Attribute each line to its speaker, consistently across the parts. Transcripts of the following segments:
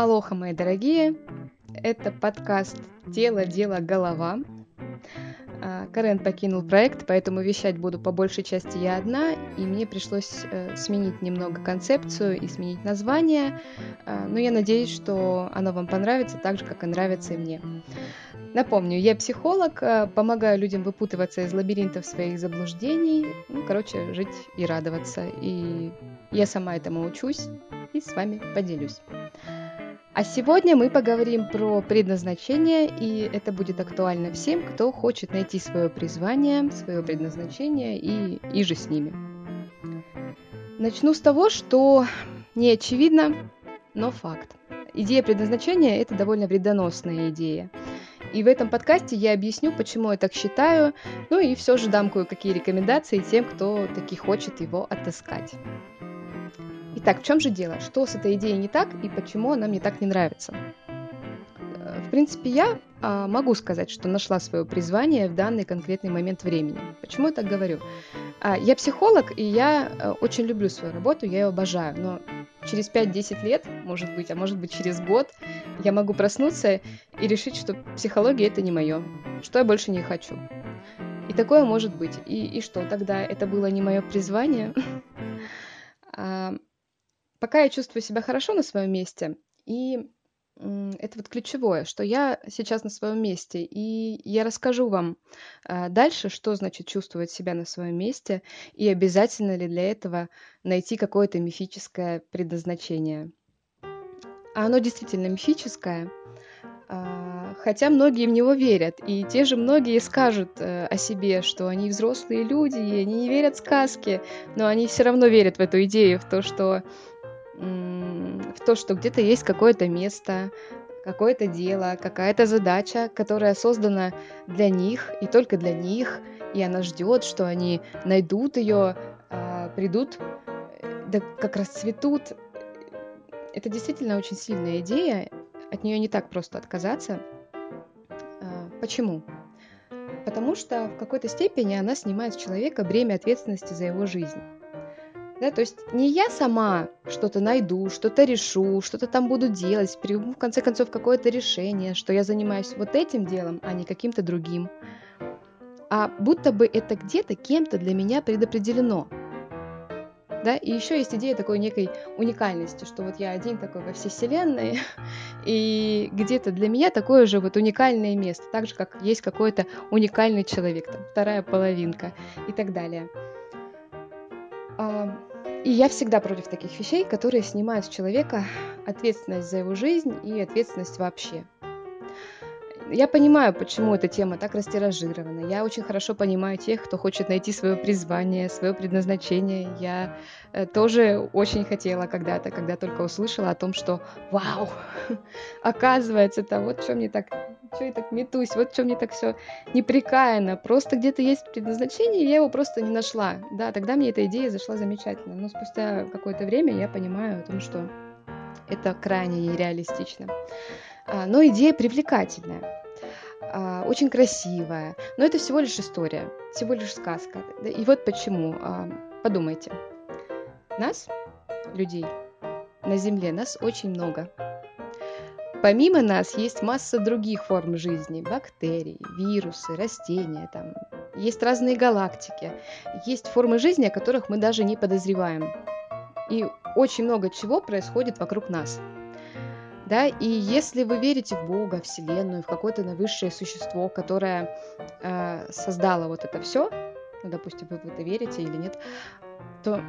Speaker 1: Алоха, мои дорогие! Это подкаст «Тело, дело, голова». А, Карен покинул проект, поэтому вещать буду по большей части я одна, и мне пришлось э, сменить немного концепцию и сменить название, а, но я надеюсь, что оно вам понравится так же, как и нравится и мне. Напомню, я психолог, э, помогаю людям выпутываться из лабиринтов своих заблуждений, ну, короче, жить и радоваться. И я сама этому учусь и с вами поделюсь. А сегодня мы поговорим про предназначение, и это будет актуально всем, кто хочет найти свое призвание, свое предназначение и, и же с ними. Начну с того, что не очевидно, но факт. Идея предназначения – это довольно вредоносная идея. И в этом подкасте я объясню, почему я так считаю, ну и все же дам кое-какие рекомендации тем, кто таки хочет его отыскать. Итак, в чем же дело? Что с этой идеей не так и почему она мне так не нравится? Э, в принципе, я а, могу сказать, что нашла свое призвание в данный конкретный момент времени. Почему я так говорю? А, я психолог, и я а, очень люблю свою работу, я ее обожаю, но через 5-10 лет, может быть, а может быть через год, я могу проснуться и решить, что психология это не мое, что я больше не хочу. И такое может быть. И, и что, тогда это было не мое призвание? Пока я чувствую себя хорошо на своем месте, и это вот ключевое, что я сейчас на своем месте, и я расскажу вам а, дальше, что значит чувствовать себя на своем месте, и обязательно ли для этого найти какое-то мифическое предназначение. А оно действительно мифическое, а, хотя многие в него верят, и те же многие скажут э, о себе, что они взрослые люди, и они не верят в сказки, но они все равно верят в эту идею, в то, что в то, что где-то есть какое-то место, какое-то дело, какая-то задача, которая создана для них и только для них, и она ждет, что они найдут ее, а, придут, да как раз цветут. Это действительно очень сильная идея, от нее не так просто отказаться. А, почему? Потому что в какой-то степени она снимает с человека бремя ответственности за его жизнь. Да, то есть не я сама что-то найду, что-то решу, что-то там буду делать, приму в конце концов какое-то решение, что я занимаюсь вот этим делом, а не каким-то другим. А будто бы это где-то кем-то для меня предопределено. Да, и еще есть идея такой некой уникальности, что вот я один такой во всей вселенной, и где-то для меня такое же вот уникальное место, так же, как есть какой-то уникальный человек, там, вторая половинка и так далее. И я всегда против таких вещей, которые снимают с человека ответственность за его жизнь и ответственность вообще. Я понимаю, почему эта тема так растиражирована. Я очень хорошо понимаю тех, кто хочет найти свое призвание, свое предназначение. Я э, тоже очень хотела когда-то, когда только услышала о том, что вау, оказывается, это вот что мне так что я так метусь, вот что мне так все неприкаянно, просто где-то есть предназначение, я его просто не нашла. Да, тогда мне эта идея зашла замечательно, но спустя какое-то время я понимаю о том, что это крайне нереалистично. А, но идея привлекательная, а, очень красивая, но это всего лишь история, всего лишь сказка. И вот почему. А, подумайте, нас, людей, на Земле, нас очень много. Помимо нас есть масса других форм жизни, бактерий, вирусы, растения, там, есть разные галактики, есть формы жизни, о которых мы даже не подозреваем. И очень много чего происходит вокруг нас. Да, и если вы верите в Бога, Вселенную, в какое-то высшее существо, которое э, создало вот это все, ну, допустим, вы в это верите или нет, то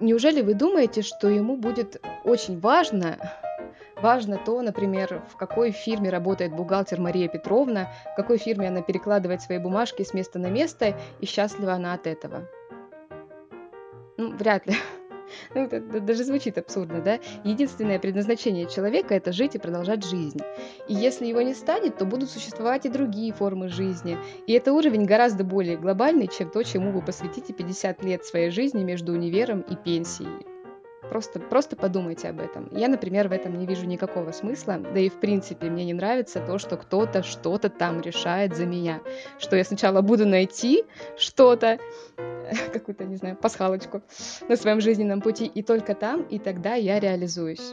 Speaker 1: неужели вы думаете, что ему будет очень важно Важно то, например, в какой фирме работает бухгалтер Мария Петровна, в какой фирме она перекладывает свои бумажки с места на место, и счастлива она от этого. Ну, вряд ли. Ну, это, это даже звучит абсурдно, да? Единственное предназначение человека – это жить и продолжать жизнь. И если его не станет, то будут существовать и другие формы жизни. И это уровень гораздо более глобальный, чем то, чему вы посвятите 50 лет своей жизни между универом и пенсией. Просто, просто подумайте об этом. Я, например, в этом не вижу никакого смысла, да и в принципе мне не нравится то, что кто-то что-то там решает за меня. Что я сначала буду найти что-то, какую-то, не знаю, пасхалочку на своем жизненном пути, и только там, и тогда я реализуюсь.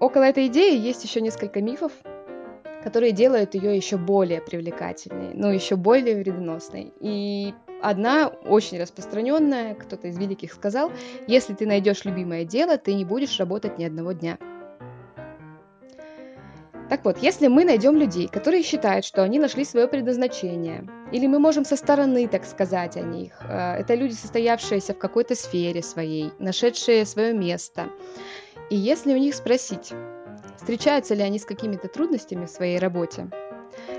Speaker 1: около этой идеи есть еще несколько мифов, которые делают ее еще более привлекательной, но еще более вредоносной. И одна очень распространенная, кто-то из великих сказал, если ты найдешь любимое дело, ты не будешь работать ни одного дня. Так вот, если мы найдем людей, которые считают, что они нашли свое предназначение, или мы можем со стороны так сказать о них, э, это люди, состоявшиеся в какой-то сфере своей, нашедшие свое место, и если у них спросить, встречаются ли они с какими-то трудностями в своей работе,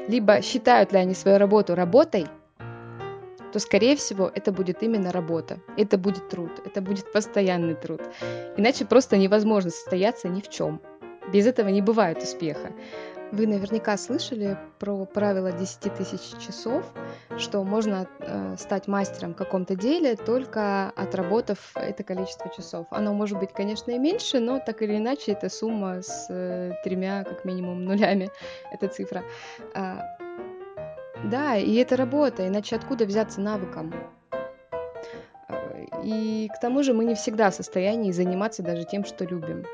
Speaker 1: либо считают ли они свою работу работой, то, скорее всего, это будет именно работа. Это будет труд, это будет постоянный труд. Иначе просто невозможно состояться ни в чем. Без этого не бывает успеха. Вы наверняка слышали про правило 10 тысяч часов, что можно э, стать мастером в каком-то деле, только отработав это количество часов. Оно может быть, конечно, и меньше, но так или иначе это сумма с э, тремя, как минимум, нулями, эта цифра. А, да, и это работа, иначе откуда взяться навыкам? А, и к тому же мы не всегда в состоянии заниматься даже тем, что любим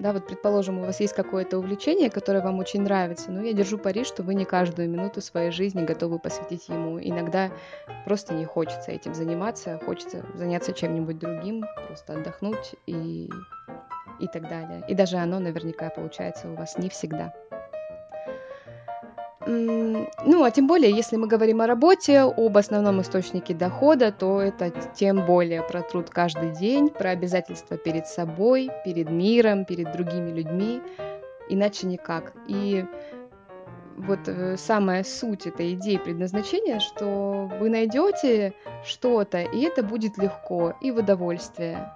Speaker 1: да, вот предположим, у вас есть какое-то увлечение, которое вам очень нравится, ну, я держу пари, что вы не каждую минуту своей жизни готовы посвятить ему. Иногда просто не хочется этим заниматься, хочется заняться чем-нибудь другим, просто отдохнуть и, и так далее. И даже оно наверняка получается у вас не всегда. Ну, а тем более, если мы говорим о работе, об основном источнике дохода, то это тем более про труд каждый день, про обязательства перед собой, перед миром, перед другими людьми, иначе никак. И вот э, самая суть этой идеи предназначения, что вы найдете что-то, и это будет легко и в удовольствие.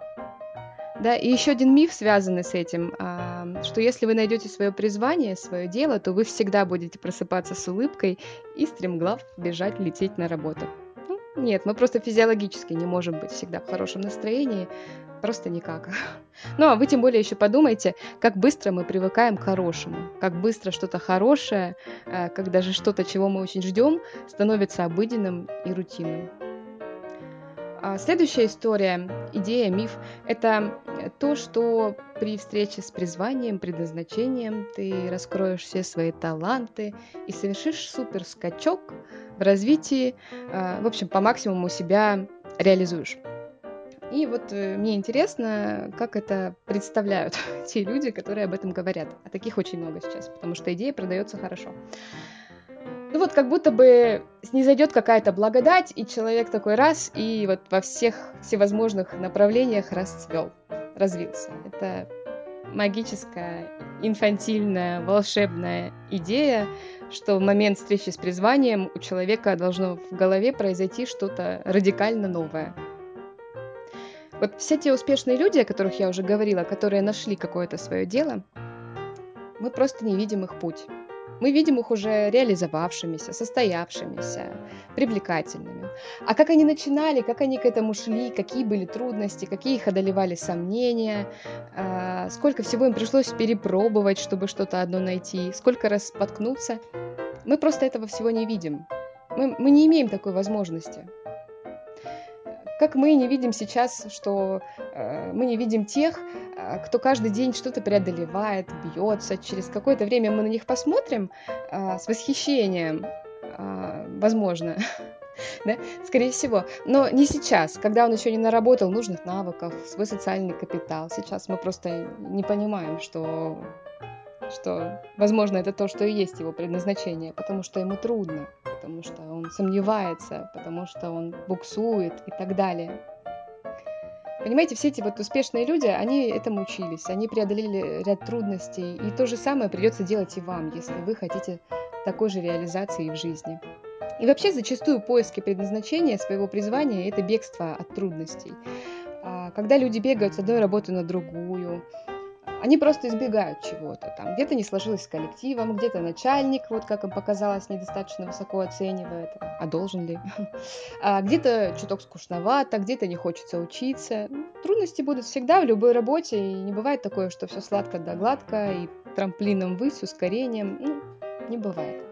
Speaker 1: Да, и еще один миф, связанный с этим, а, что если вы найдете свое призвание, свое дело, то вы всегда будете просыпаться с улыбкой и стремглав бежать, лететь на работу. Ну, нет, мы просто физиологически не можем быть всегда в хорошем настроении, просто никак. Ну, а вы тем более еще подумайте, как быстро мы привыкаем к хорошему, как быстро что-то хорошее, а, как даже что-то, чего мы очень ждем, становится обыденным и рутинным. А следующая история, идея, миф – это то, что при встрече с призванием, предназначением ты раскроешь все свои таланты и совершишь супер скачок в развитии, а, в общем, по максимуму себя реализуешь. И вот э, мне интересно, как это представляют те люди, которые об этом говорят. А таких очень много сейчас, потому что идея продается хорошо ну вот как будто бы снизойдет какая-то благодать, и человек такой раз, и вот во всех всевозможных направлениях расцвел, развился. Это магическая, инфантильная, волшебная идея, что в момент встречи с призванием у человека должно в голове произойти что-то радикально новое. Вот все те успешные люди, о которых я уже говорила, которые нашли какое-то свое дело, мы просто не видим их путь. Мы видим их уже реализовавшимися, состоявшимися, привлекательными. А как они начинали, как они к этому шли, какие были трудности, какие их одолевали сомнения, а, сколько всего им пришлось перепробовать, чтобы что-то одно найти, сколько раз споткнуться, мы просто этого всего не видим. Мы, мы не имеем такой возможности. Как мы не видим сейчас, что э, мы не видим тех, кто каждый день что-то преодолевает, бьется. Через какое-то время мы на них посмотрим э, с восхищением, э, возможно, да, скорее всего. Но не сейчас, когда он еще не наработал нужных навыков, свой социальный капитал. Сейчас мы просто не понимаем, что что, возможно, это то, что и есть его предназначение, потому что ему трудно, потому что он сомневается, потому что он буксует и так далее. Понимаете, все эти вот успешные люди, они этому учились, они преодолели ряд трудностей, и то же самое придется делать и вам, если вы хотите такой же реализации в жизни. И вообще зачастую поиски предназначения своего призвания – это бегство от трудностей. А когда люди бегают с одной работы на другую, они просто избегают чего-то. Там где-то не сложилось с коллективом, где-то начальник, вот как им показалось, недостаточно высоко оценивает, а должен ли. А где-то чуток скучновато, где-то не хочется учиться. Ну, трудности будут всегда в любой работе, и не бывает такое, что все сладко да гладко, и трамплином вы с ускорением. Ну, не бывает.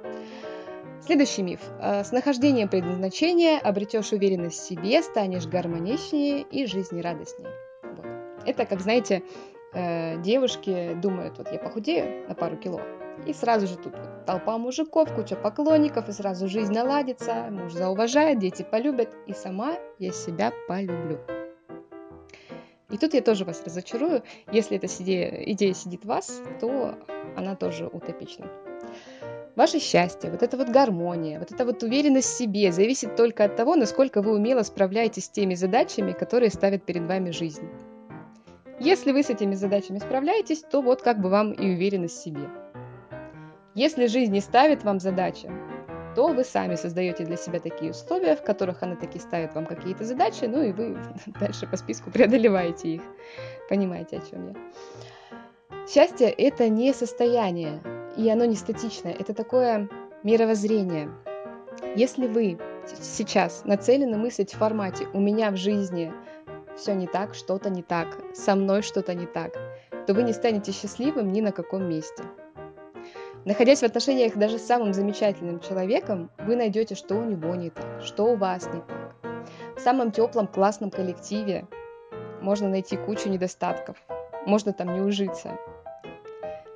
Speaker 1: Следующий миф. А, с нахождением предназначения обретешь уверенность в себе, станешь гармоничнее и жизнерадостнее. Вот. Это, как знаете, э, девушки думают, вот я похудею на пару кило, и сразу же тут вот толпа мужиков, куча поклонников, и сразу жизнь наладится, муж зауважает, дети полюбят, и сама я себя полюблю. И тут я тоже вас разочарую. Если эта идея, идея сидит в вас, то она тоже утопична. Ваше счастье, вот эта вот гармония, вот эта вот уверенность в себе зависит только от того, насколько вы умело справляетесь с теми задачами, которые ставит перед вами жизнь. Если вы с этими задачами справляетесь, то вот как бы вам и уверенность в себе. Если жизнь не ставит вам задачи, то вы сами создаете для себя такие условия, в которых она таки ставит вам какие-то задачи, ну и вы дальше по списку преодолеваете их. Понимаете, о чем я. Счастье – это не состояние, и оно не статичное, это такое мировоззрение. Если вы сейчас нацелены мыслить в формате «у меня в жизни все не так, что-то не так, со мной что-то не так», то вы не станете счастливым ни на каком месте – Находясь в отношениях даже с самым замечательным человеком, вы найдете, что у него не так, что у вас не так. В самом теплом классном коллективе можно найти кучу недостатков, можно там не ужиться.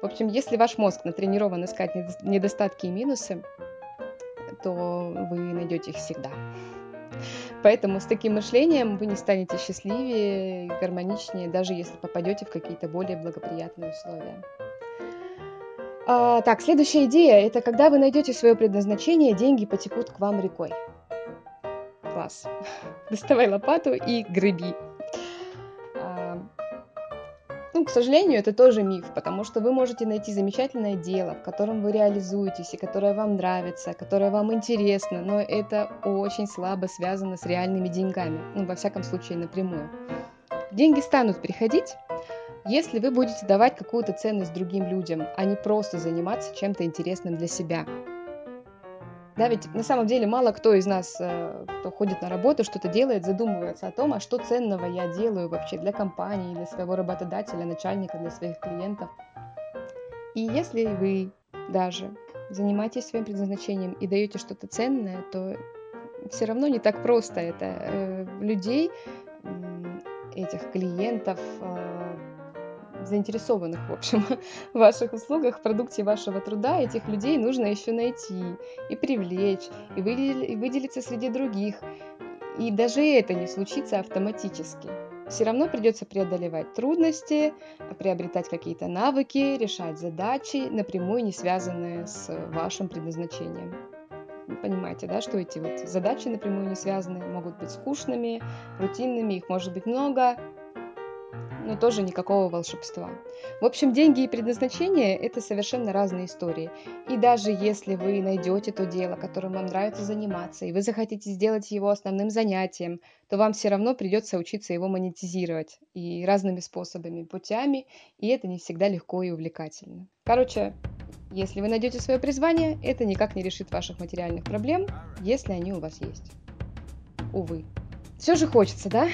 Speaker 1: В общем, если ваш мозг натренирован искать недостатки и минусы, то вы найдете их всегда. Поэтому с таким мышлением вы не станете счастливее, гармоничнее, даже если попадете в какие-то более благоприятные условия. А, так, следующая идея – это когда вы найдете свое предназначение, деньги потекут к вам рекой. Класс. Доставай лопату и греби. К сожалению, это тоже миф, потому что вы можете найти замечательное дело, в котором вы реализуетесь и которое вам нравится, которое вам интересно, но это очень слабо связано с реальными деньгами, ну, во всяком случае, напрямую. Деньги станут приходить, если вы будете давать какую-то ценность другим людям, а не просто заниматься чем-то интересным для себя. Да, ведь на самом деле мало кто из нас, э, кто ходит на работу, что-то делает, задумывается о том, а что ценного я делаю вообще для компании, для своего работодателя, начальника, для своих клиентов. И если вы даже занимаетесь своим предназначением и даете что-то ценное, то все равно не так просто это. Э, людей, этих клиентов, э, заинтересованных, в общем, в ваших услугах, в продукте вашего труда, этих людей нужно еще найти и привлечь, и, выдел- и выделиться среди других. И даже это не случится автоматически. Все равно придется преодолевать трудности, приобретать какие-то навыки, решать задачи, напрямую не связанные с вашим предназначением. Понимаете, да, что эти вот задачи напрямую не связанные могут быть скучными, рутинными, их может быть много, но тоже никакого волшебства. В общем, деньги и предназначение – это совершенно разные истории. И даже если вы найдете то дело, которым вам нравится заниматься, и вы захотите сделать его основным занятием, то вам все равно придется учиться его монетизировать и разными способами, путями, и это не всегда легко и увлекательно. Короче, если вы найдете свое призвание, это никак не решит ваших материальных проблем, если они у вас есть. Увы. Все же хочется, да?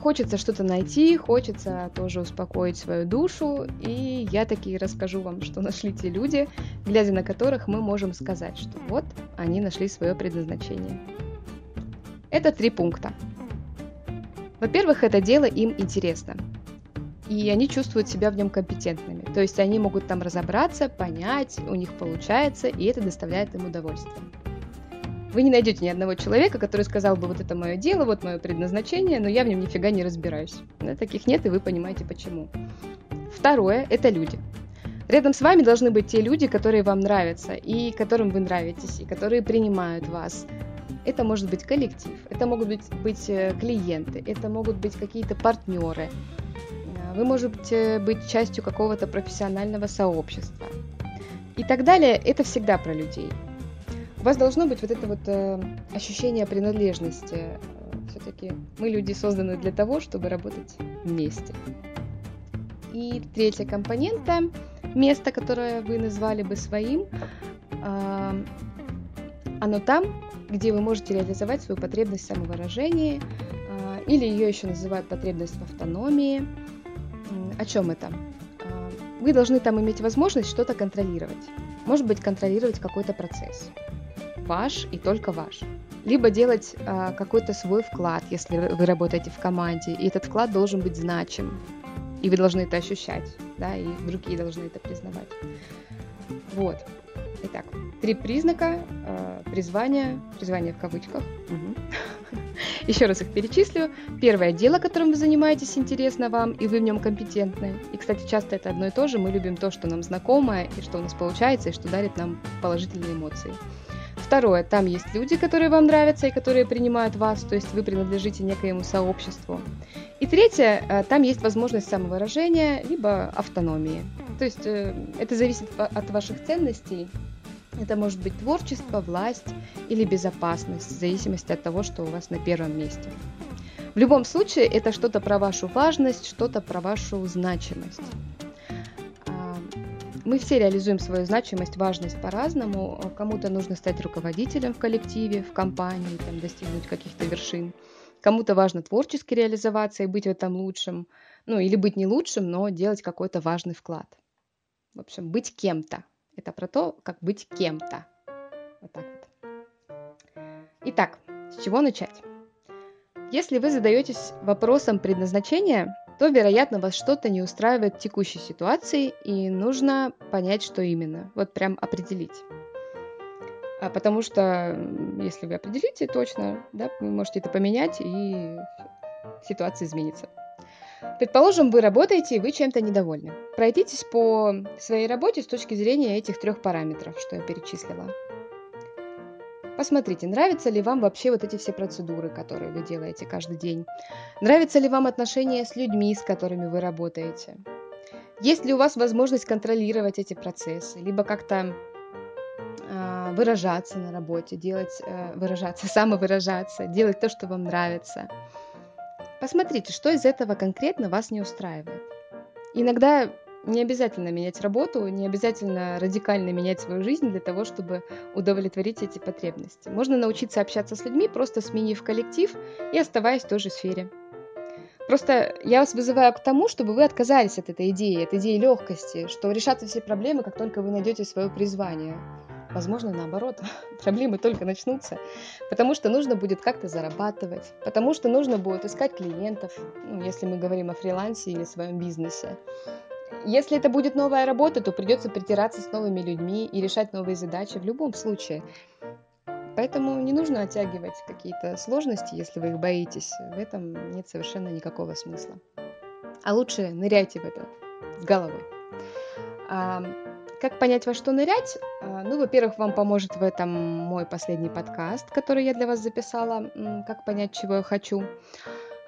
Speaker 1: Хочется что-то найти, хочется тоже успокоить свою душу, и я таки расскажу вам, что нашли те люди, глядя на которых мы можем сказать, что вот они нашли свое предназначение. Это три пункта. Во-первых, это дело им интересно, и они чувствуют себя в нем компетентными. То есть они могут там разобраться, понять, у них получается, и это доставляет им удовольствие. Вы не найдете ни одного человека, который сказал бы, вот это мое дело, вот мое предназначение, но я в нем нифига не разбираюсь. Да, таких нет, и вы понимаете почему. Второе – это люди. Рядом с вами должны быть те люди, которые вам нравятся, и которым вы нравитесь, и которые принимают вас. Это может быть коллектив, это могут быть, быть э, клиенты, это могут быть какие-то партнеры. Э, вы можете быть частью какого-то профессионального сообщества. И так далее, это всегда про людей. У вас должно быть вот это вот э, ощущение принадлежности. Все-таки мы люди созданы для того, чтобы работать вместе. И третья компонента, место, которое вы назвали бы своим, э, оно там, где вы можете реализовать свою потребность в самовыражении, э, или ее еще называют потребность в автономии. О чем это? Э, вы должны там иметь возможность что-то контролировать. Может быть, контролировать какой-то процесс ваш и только ваш. Либо делать э, какой-то свой вклад, если вы работаете в команде, и этот вклад должен быть значим. И вы должны это ощущать, да, и другие должны это признавать. Вот. Итак, три признака э, призвания, призвание в кавычках. Угу. Еще раз их перечислю. Первое дело, которым вы занимаетесь, интересно вам, и вы в нем компетентны. И, кстати, часто это одно и то же. Мы любим то, что нам знакомо, и что у нас получается, и что дарит нам положительные эмоции. Второе, там есть люди, которые вам нравятся и которые принимают вас, то есть вы принадлежите некоему сообществу. И третье, э, там есть возможность самовыражения, либо автономии. То есть э, это зависит от ваших ценностей. Это может быть творчество, власть или безопасность, в зависимости от того, что у вас на первом месте. В любом случае, это что-то про вашу важность, что-то про вашу значимость. Мы все реализуем свою значимость, важность по-разному. Кому-то нужно стать руководителем в коллективе, в компании, там, достигнуть каких-то вершин. Кому-то важно творчески реализоваться и быть в этом лучшим. Ну, или быть не лучшим, но делать какой-то важный вклад. В общем, быть кем-то. Это про то, как быть кем-то. Вот так вот. Итак, с чего начать? Если вы задаетесь вопросом предназначения, то, вероятно, вас что-то не устраивает в текущей ситуации, и нужно понять, что именно. Вот прям определить. А потому что, если вы определите точно, да, вы можете это поменять, и ситуация изменится. Предположим, вы работаете, и вы чем-то недовольны. Пройдитесь по своей работе с точки зрения этих трех параметров, что я перечислила. Посмотрите, нравятся ли вам вообще вот эти все процедуры, которые вы делаете каждый день. Нравятся ли вам отношения с людьми, с которыми вы работаете. Есть ли у вас возможность контролировать эти процессы, либо как-то э, выражаться на работе, делать, э, выражаться, самовыражаться, делать то, что вам нравится. Посмотрите, что из этого конкретно вас не устраивает. Иногда не обязательно менять работу, не обязательно радикально менять свою жизнь для того, чтобы удовлетворить эти потребности. Можно научиться общаться с людьми, просто сменив коллектив и оставаясь в той же сфере. Просто я вас вызываю к тому, чтобы вы отказались от этой идеи, от идеи легкости, что решатся все проблемы, как только вы найдете свое призвание. Возможно, наоборот, проблемы только начнутся, потому что нужно будет как-то зарабатывать, потому что нужно будет искать клиентов, ну, если мы говорим о фрилансе или своем бизнесе. Если это будет новая работа, то придется притираться с новыми людьми и решать новые задачи в любом случае. Поэтому не нужно оттягивать какие-то сложности, если вы их боитесь. В этом нет совершенно никакого смысла. А лучше ныряйте в это с головой. А, как понять, во что нырять? А, ну, во-первых, вам поможет в этом мой последний подкаст, который я для вас записала, как понять, чего я хочу.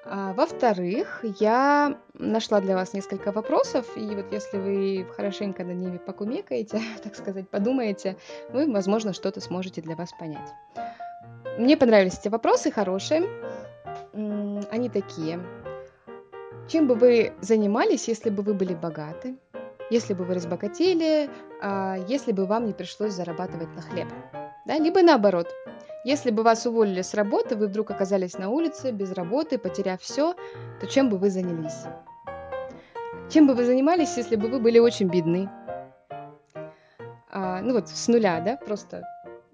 Speaker 1: А, во-вторых, я нашла для вас несколько вопросов, и вот если вы хорошенько над ними покумекаете, так сказать, подумаете, вы, возможно, что-то сможете для вас понять. Мне понравились эти вопросы, хорошие. Они такие. Чем бы вы занимались, если бы вы были богаты? Если бы вы разбогатели, а, если бы вам не пришлось зарабатывать на хлеб? Да? Либо наоборот, если бы вас уволили с работы, вы вдруг оказались на улице, без работы, потеряв все, то чем бы вы занялись? Чем бы вы занимались, если бы вы были очень бедны? А, ну вот с нуля, да, просто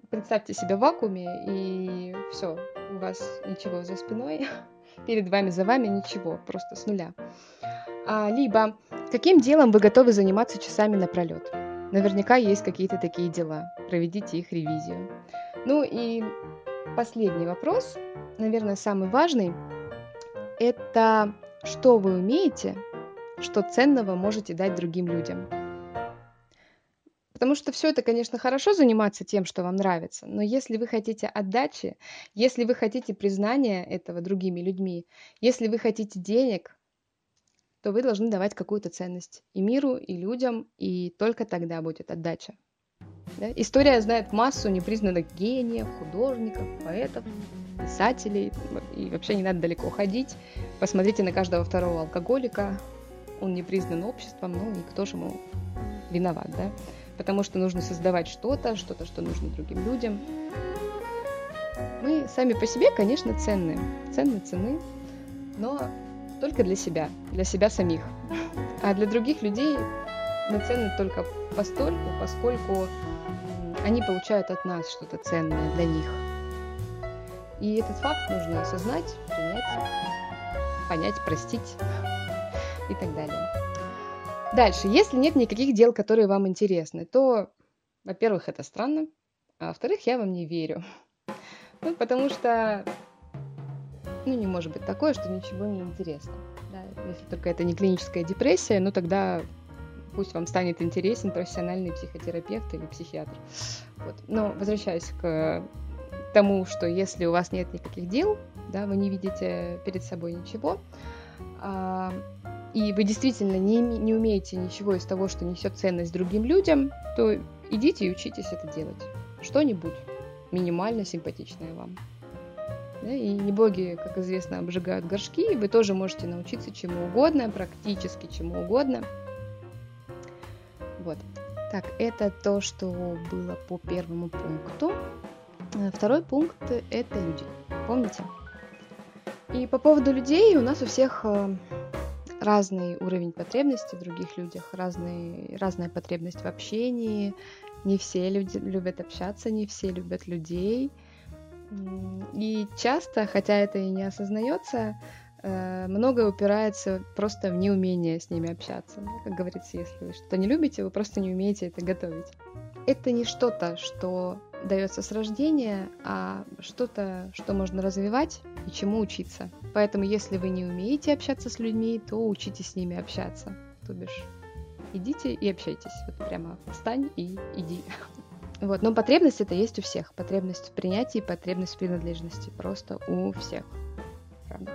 Speaker 1: представьте себя в вакууме, и все, у вас ничего за спиной, перед вами, за вами ничего, просто с нуля. А, либо каким делом вы готовы заниматься часами напролет? Наверняка есть какие-то такие дела. Проведите их ревизию. Ну и последний вопрос, наверное, самый важный, это что вы умеете, что ценного можете дать другим людям. Потому что все это, конечно, хорошо заниматься тем, что вам нравится, но если вы хотите отдачи, если вы хотите признания этого другими людьми, если вы хотите денег, то вы должны давать какую-то ценность и миру, и людям, и только тогда будет отдача. Да? История знает массу непризнанных гениев, художников, поэтов, писателей. И вообще не надо далеко ходить. Посмотрите на каждого второго алкоголика. Он не признан обществом, ну и кто же ему виноват, да? Потому что нужно создавать что-то, что-то, что нужно другим людям. Мы сами по себе, конечно, ценны. Ценны, цены, но только для себя, для себя самих. А для других людей мы ценны только постольку, поскольку они получают от нас что-то ценное для них. И этот факт нужно осознать, принять, понять, простить. и так далее. Дальше, если нет никаких дел, которые вам интересны, то, во-первых, это странно, а во-вторых, я вам не верю. Ну, потому что, ну, не может быть такое, что ничего не интересно. Да? Если только это не клиническая депрессия, ну, тогда пусть вам станет интересен профессиональный психотерапевт или психиатр. Вот. Но возвращаясь к тому, что если у вас нет никаких дел, да, вы не видите перед собой ничего, а, и вы действительно не, не умеете ничего из того, что несет ценность другим людям, то идите и учитесь это делать. Что-нибудь минимально симпатичное вам. Да, и не боги, как известно, обжигают горшки, и вы тоже можете научиться чему угодно, практически чему угодно. Вот. Так, это то, что было по первому пункту. Э, второй пункт – это люди. Помните? И по поводу людей у нас у всех э, разный уровень потребностей в других людях, разный, разная потребность в общении. Не все люди любят общаться, не все любят людей. И часто, хотя это и не осознается, многое упирается просто в неумение с ними общаться. Как говорится, если вы что-то не любите, вы просто не умеете это готовить. Это не что-то, что дается с рождения, а что-то, что можно развивать и чему учиться. Поэтому, если вы не умеете общаться с людьми, то учитесь с ними общаться. То бишь, идите и общайтесь. Вот прямо встань и иди. Вот, но потребность это есть у всех. Потребность в принятии, потребность в принадлежности. Просто у всех. Правда.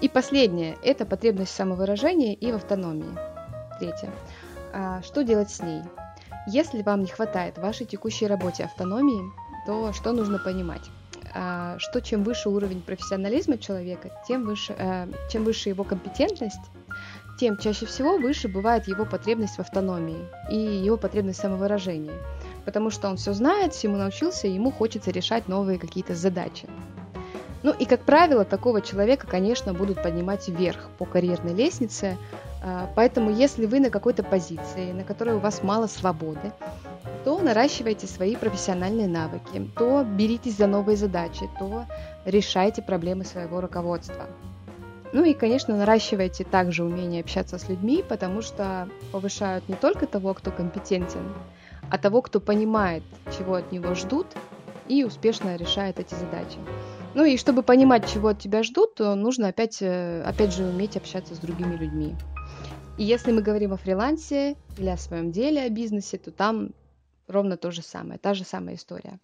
Speaker 1: И последнее – это потребность в самовыражении и в автономии. Третье. А, что делать с ней? Если вам не хватает в вашей текущей работе автономии, то что нужно понимать? А, что чем выше уровень профессионализма человека, тем выше, э, чем выше его компетентность, тем чаще всего выше бывает его потребность в автономии и его потребность в самовыражении. Потому что он все знает, всему научился, и ему хочется решать новые какие-то задачи. Ну и, как правило, такого человека, конечно, будут поднимать вверх по карьерной лестнице, а, поэтому если вы на какой-то позиции, на которой у вас мало свободы, то наращивайте свои профессиональные навыки, то беритесь за новые задачи, то решайте проблемы своего руководства. Ну и, конечно, наращивайте также умение общаться с людьми, потому что повышают не только того, кто компетентен, а того, кто понимает, чего от него ждут и успешно решает эти задачи. Ну и чтобы понимать, чего от тебя ждут, то нужно опять, э, опять же уметь общаться с другими людьми. И если мы говорим о фрилансе или о своем деле, о бизнесе, то там ровно то же самое, та же самая история.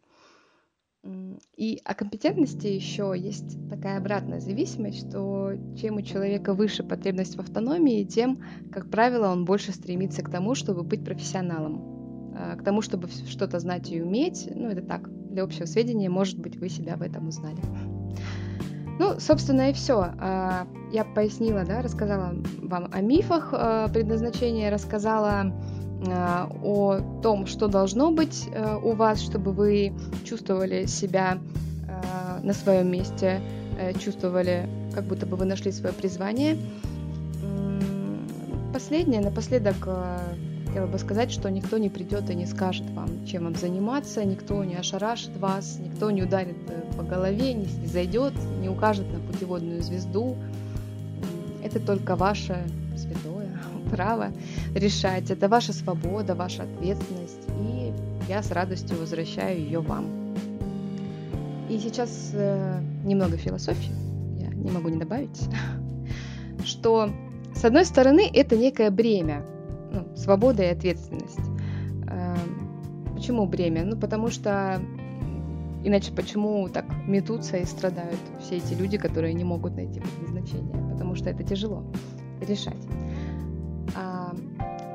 Speaker 1: И о компетентности еще есть такая обратная зависимость, что чем у человека выше потребность в автономии, тем, как правило, он больше стремится к тому, чтобы быть профессионалом, а, к тому, чтобы что-то знать и уметь. Ну, это так, для общего сведения, может быть, вы себя в этом узнали. Ну, собственно, и все. А, я пояснила, да, рассказала вам о мифах а, предназначения, рассказала а, о том, что должно быть у вас, чтобы вы чувствовали себя на своем месте, э, чувствовали, как будто бы вы нашли свое призвание. Последнее, напоследок хотела бы сказать, что никто не придет и не скажет вам, чем вам заниматься, никто не ошарашит вас, никто не ударит э, по голове, не зайдет, не укажет на путеводную звезду. Это только ваше святое право решать. Это ваша свобода, ваша ответственность. И я с радостью возвращаю ее вам. И сейчас э, немного философии, я не могу не добавить, что с одной стороны это некое бремя, свобода и ответственность. Эм, почему бремя? Ну, потому что иначе почему так метутся и страдают все эти люди, которые не могут найти предназначение? Потому что это тяжело решать. А,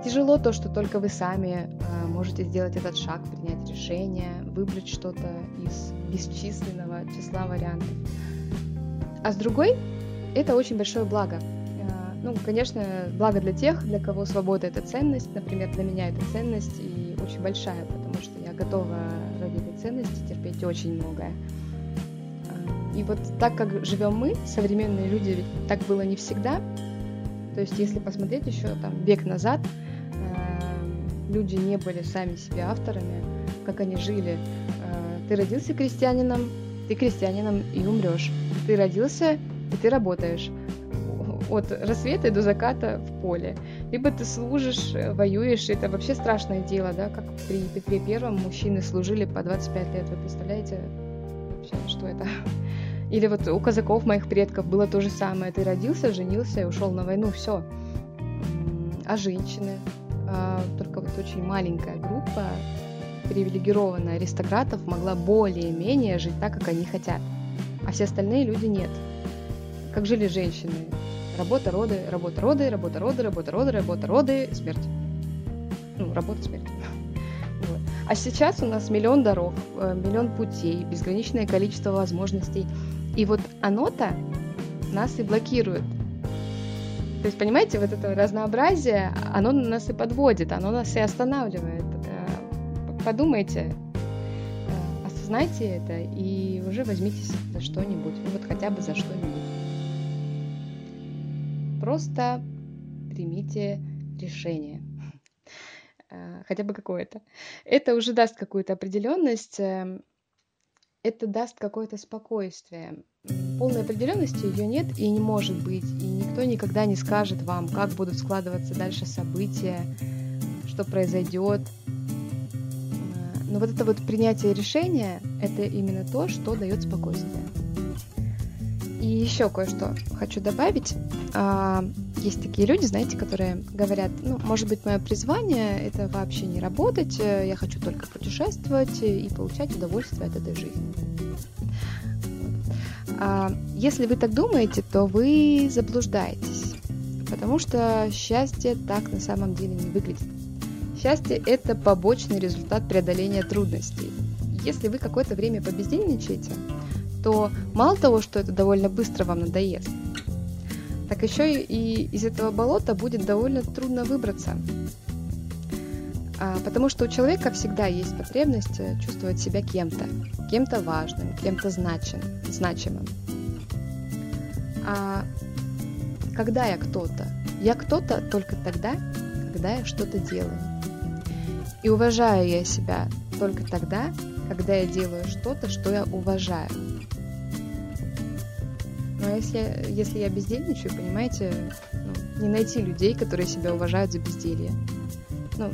Speaker 1: тяжело то, что только вы сами а, можете сделать этот шаг, принять решение, выбрать что-то из бесчисленного числа вариантов. А с другой, это очень большое благо, ну, конечно, благо для тех, для кого свобода — это ценность. Например, для меня это ценность и очень большая, потому что я готова ради этой ценности терпеть очень многое. И вот так как живем мы, современные люди, ведь так было не всегда. То есть, если посмотреть еще там век назад, э, люди не были сами себе авторами, как они жили. Э, ты родился крестьянином, ты крестьянином и умрешь. Ты родился, и ты работаешь от рассвета до заката в поле. Либо ты служишь, э, воюешь, это вообще страшное дело, да, как при Петре Первом мужчины служили по 25 лет, вы представляете вообще, что это? Или вот у казаков моих предков было то же самое, ты родился, женился и ушел на войну, все. А женщины? А, только вот очень маленькая группа привилегированная аристократов могла более-менее жить так, как они хотят, а все остальные люди нет. Как жили женщины? Работа, роды, работа, роды, работа, роды, работа, роды, работа, роды, смерть. Ну, работа, смерть. Вот. А сейчас у нас миллион дорог, э, миллион путей, безграничное количество возможностей. И вот оно-то нас и блокирует. То есть, понимаете, вот это разнообразие, оно нас и подводит, оно нас и останавливает. Э, подумайте, э, осознайте это и уже возьмитесь за что-нибудь. Ну вот хотя бы за что-нибудь. Просто примите решение. Э, хотя бы какое-то. Это уже даст какую-то определенность, эм, это даст какое-то спокойствие. Полной определенности ее нет и не может быть. И никто никогда не скажет вам, как будут складываться дальше события, что произойдет. Э, но вот это вот принятие решения, это именно то, что дает спокойствие. И еще кое-что хочу добавить. А, есть такие люди, знаете, которые говорят, ну, может быть, мое призвание это вообще не работать, э, я хочу только путешествовать и получать удовольствие от этой жизни. А, если вы так думаете, то вы заблуждаетесь, потому что счастье так на самом деле не выглядит. Счастье – это побочный результат преодоления трудностей. Если вы какое-то время побездельничаете, то мало того, что это довольно быстро вам надоест, так еще и из этого болота будет довольно трудно выбраться. А, потому что у человека всегда есть потребность э, чувствовать себя кем-то, кем-то важным, кем-то значим, значимым. А когда я кто-то? Я кто-то только тогда, когда я что-то делаю. И уважаю я себя только тогда, когда я делаю что-то, что я уважаю. Но если, если я бездельничаю, понимаете, ну, не найти людей, которые себя уважают за безделье. Ну,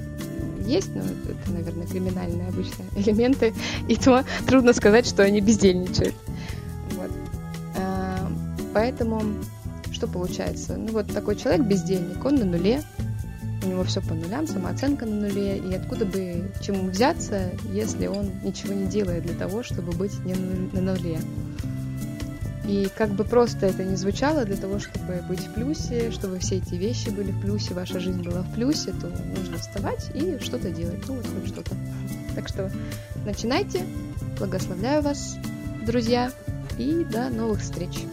Speaker 1: есть, но это, наверное, криминальные обычно элементы, и то трудно сказать, что они бездельничают. Вот. А, поэтому что получается? Ну вот такой человек бездельник, он на нуле, у него все по нулям, самооценка на нуле, и откуда бы чему взяться, если он ничего не делает для того, чтобы быть не на нуле. И как бы просто это не звучало, для того, чтобы быть в плюсе, чтобы все эти вещи были в плюсе, ваша жизнь была в плюсе, то нужно вставать и что-то делать. Ну вот хоть что-то. Так что начинайте. Благословляю вас, друзья, и до новых встреч.